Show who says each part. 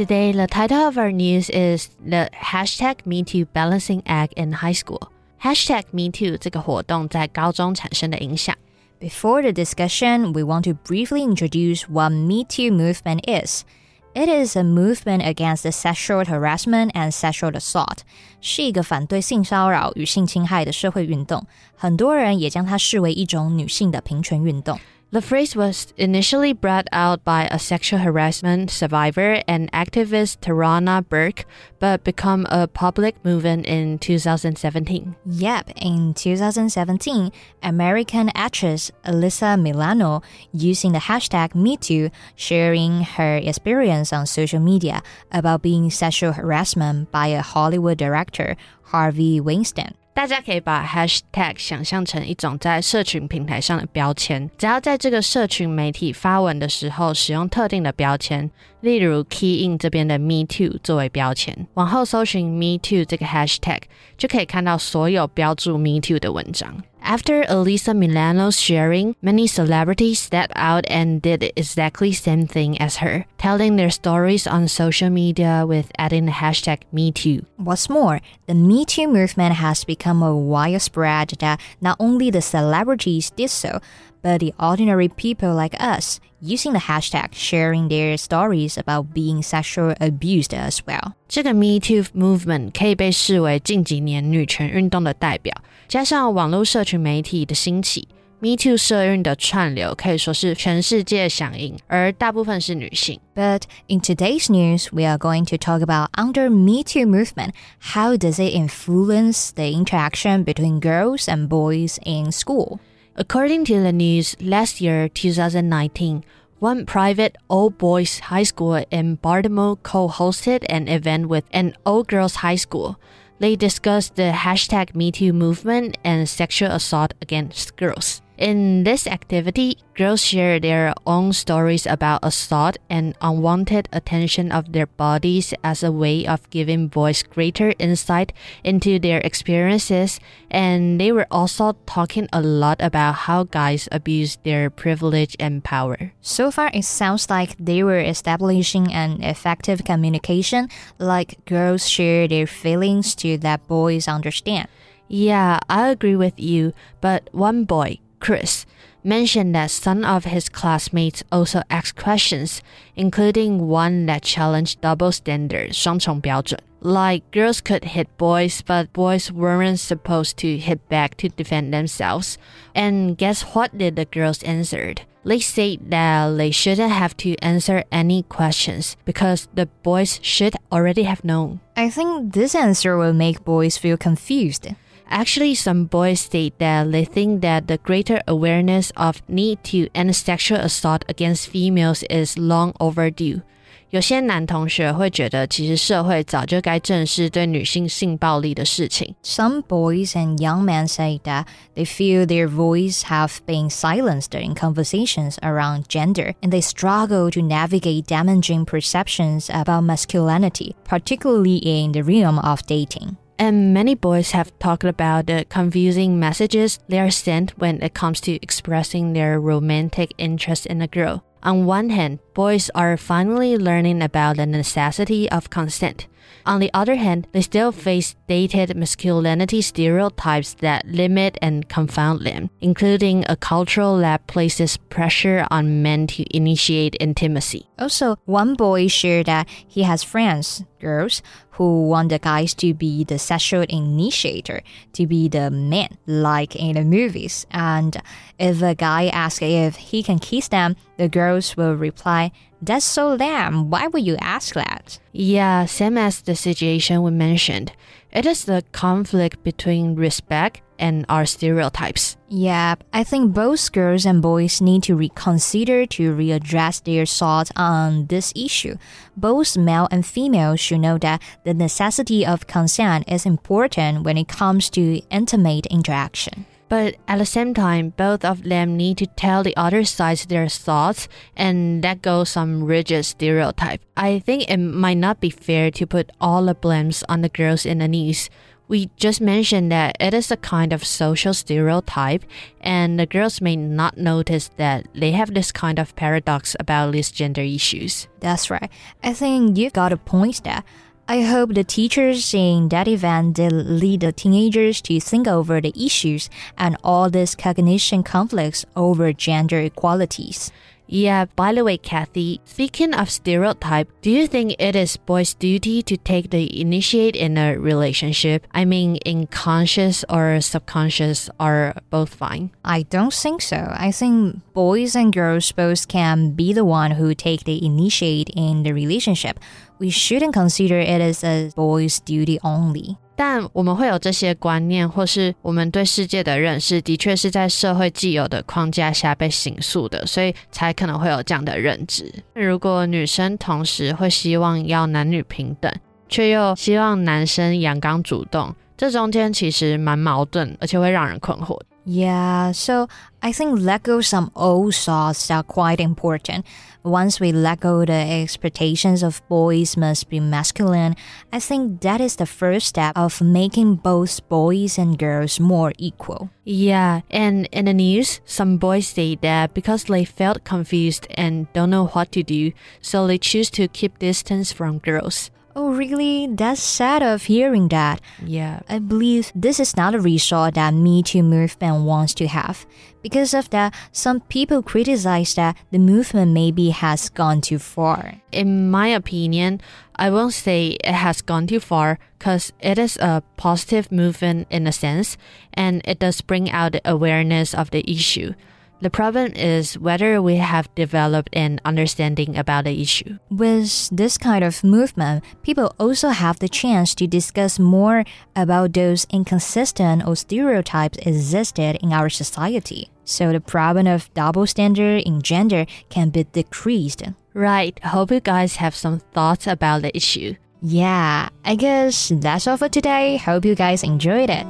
Speaker 1: Today, the title of our news is the hashtag MeToo balancing act in high school. Hashtag MeToo 这个活动在高中产生的影响。
Speaker 2: Before the discussion, we want to briefly introduce what Me Too movement is. It is a movement against the sexual harassment and sexual assault. 是一个反对性骚扰与性侵害的社会运动。很多人也将它视为一种女性的平权运动。
Speaker 1: The phrase was initially brought out by a sexual harassment survivor and activist Tarana Burke, but become a public movement in 2017.
Speaker 2: Yep, in 2017, American actress Alyssa Milano, using the hashtag MeToo, sharing her experience on social media about being sexual harassment by a Hollywood director, Harvey Weinstein.
Speaker 1: 大家可以把 hashtag 想象成一种在社群平台上的标签，只要在这个社群媒体发文的时候使用特定的标签，例如 Key In 这边的 Me Too 作为标签，往后搜寻 Me Too 这个 Hashtag Me Too 的文章。After Alyssa Milano's sharing, many celebrities stepped out and did exactly same thing as her, telling their stories on social media with adding the hashtag MeToo.
Speaker 2: What's more, the MeToo movement has become a widespread that not only the celebrities did so, but the ordinary people like us, using the hashtag sharing their stories about being sexually abused as well.
Speaker 1: 这个 Me Too movement 可以被视为近几年女权运动的代表，加上网络社群媒体的兴起，Me Too 社运的串流可以说是全世界响应，而大部分是女性。
Speaker 2: But in today's news, we are going to talk about under Me Too movement, how does it influence the interaction between girls and boys in school?
Speaker 1: According to the news, last year, 2019, one private all boys high school in Baltimore co hosted an event with an all girls high school. They discussed the hashtag MeToo movement and sexual assault against girls. In this activity, girls share their own stories about assault and unwanted attention of their bodies as a way of giving boys greater insight into their experiences, and they were also talking a lot about how guys abuse their privilege and power.
Speaker 2: So far, it sounds like they were establishing an effective communication, like girls share their feelings to that boys understand.
Speaker 1: Yeah, I agree with you, but one boy, Chris, mentioned that some of his classmates also asked questions, including one that challenged double standard 双重标准. Like girls could hit boys, but boys weren't supposed to hit back to defend themselves. And guess what did the girls answered? They said that they shouldn't have to answer any questions because the boys should already have known.
Speaker 2: I think this answer will make boys feel confused.
Speaker 1: Actually, some boys state that they think that the greater awareness of need to end sexual assault against females is long overdue. 有些男同学会觉得，其实社会早就该正视对女性性暴力的事情。
Speaker 2: Some boys and young men say that they feel their voice have been silenced in conversations around gender and they struggle to navigate damaging perceptions about masculinity, particularly in the realm of dating.
Speaker 1: And many boys have talked about the confusing messages they are sent when it comes to expressing their romantic interest in a girl. On one hand, boys are finally learning about the necessity of consent. On the other hand, they still face dated masculinity stereotypes that limit and confound them, including a cultural that places pressure on men to initiate intimacy.
Speaker 2: Also, one boy shared that he has friends, girls, who want the guys to be the sexual initiator, to be the man, like in the movies. And if a guy asks if he can kiss them, the girls will reply, That's so lame. Why would you ask that?
Speaker 1: Yeah, same as the situation we mentioned. It is the conflict between respect and our stereotypes.
Speaker 2: Yeah, I think both girls and boys need to reconsider to readdress their thoughts on this issue. Both male and female should know that the necessity of consent is important when it comes to intimate interaction.
Speaker 1: But at the same time, both of them need to tell the other side their thoughts and let go some rigid stereotype. I think it might not be fair to put all the blames on the girls in the news. We just mentioned that it is a kind of social stereotype, and the girls may not notice that they have this kind of paradox about these gender issues.
Speaker 2: That's right. I think you've got a point there. I hope the teachers in that event did lead the teenagers to think over the issues and all these cognition conflicts over gender equalities.
Speaker 1: Yeah, by the way, Kathy, speaking of stereotype, do you think it is boys' duty to take the initiate in a relationship? I mean, in conscious or subconscious are both fine.
Speaker 2: I don't think so. I think boys and girls both can be the one who take the initiate in the relationship. We shouldn't consider it as a boy's duty only.
Speaker 1: 但我们会有这些观念，或是我们对世界的认识，的确是在社会既有的框架下被形塑的，所以才可能会有这样的认知。如果女生同时会希望要男女平等，却又希望男生阳刚主动，这中间其实蛮矛盾，而且会让人困惑。
Speaker 2: Yeah, so I think let go some old thoughts are quite important. Once we let go the expectations of boys must be masculine, I think that is the first step of making both boys and girls more equal.
Speaker 1: Yeah, and in the news, some boys say that because they felt confused and don't know what to do, so they choose to keep distance from girls.
Speaker 2: Oh, really? That's sad of hearing that.
Speaker 1: Yeah.
Speaker 2: I believe this is not a result that Me Too movement wants to have. Because of that, some people criticize that the movement maybe has gone too far.
Speaker 1: In my opinion, I won't say it has gone too far because it is a positive movement in a sense, and it does bring out the awareness of the issue. The problem is whether we have developed an understanding about the issue.
Speaker 2: With this kind of movement, people also have the chance to discuss more about those inconsistent or stereotypes existed in our society. So the problem of double standard in gender can be decreased.
Speaker 1: Right. Hope you guys have some thoughts about the issue.
Speaker 2: Yeah, I guess that's all for today. Hope you guys enjoyed it.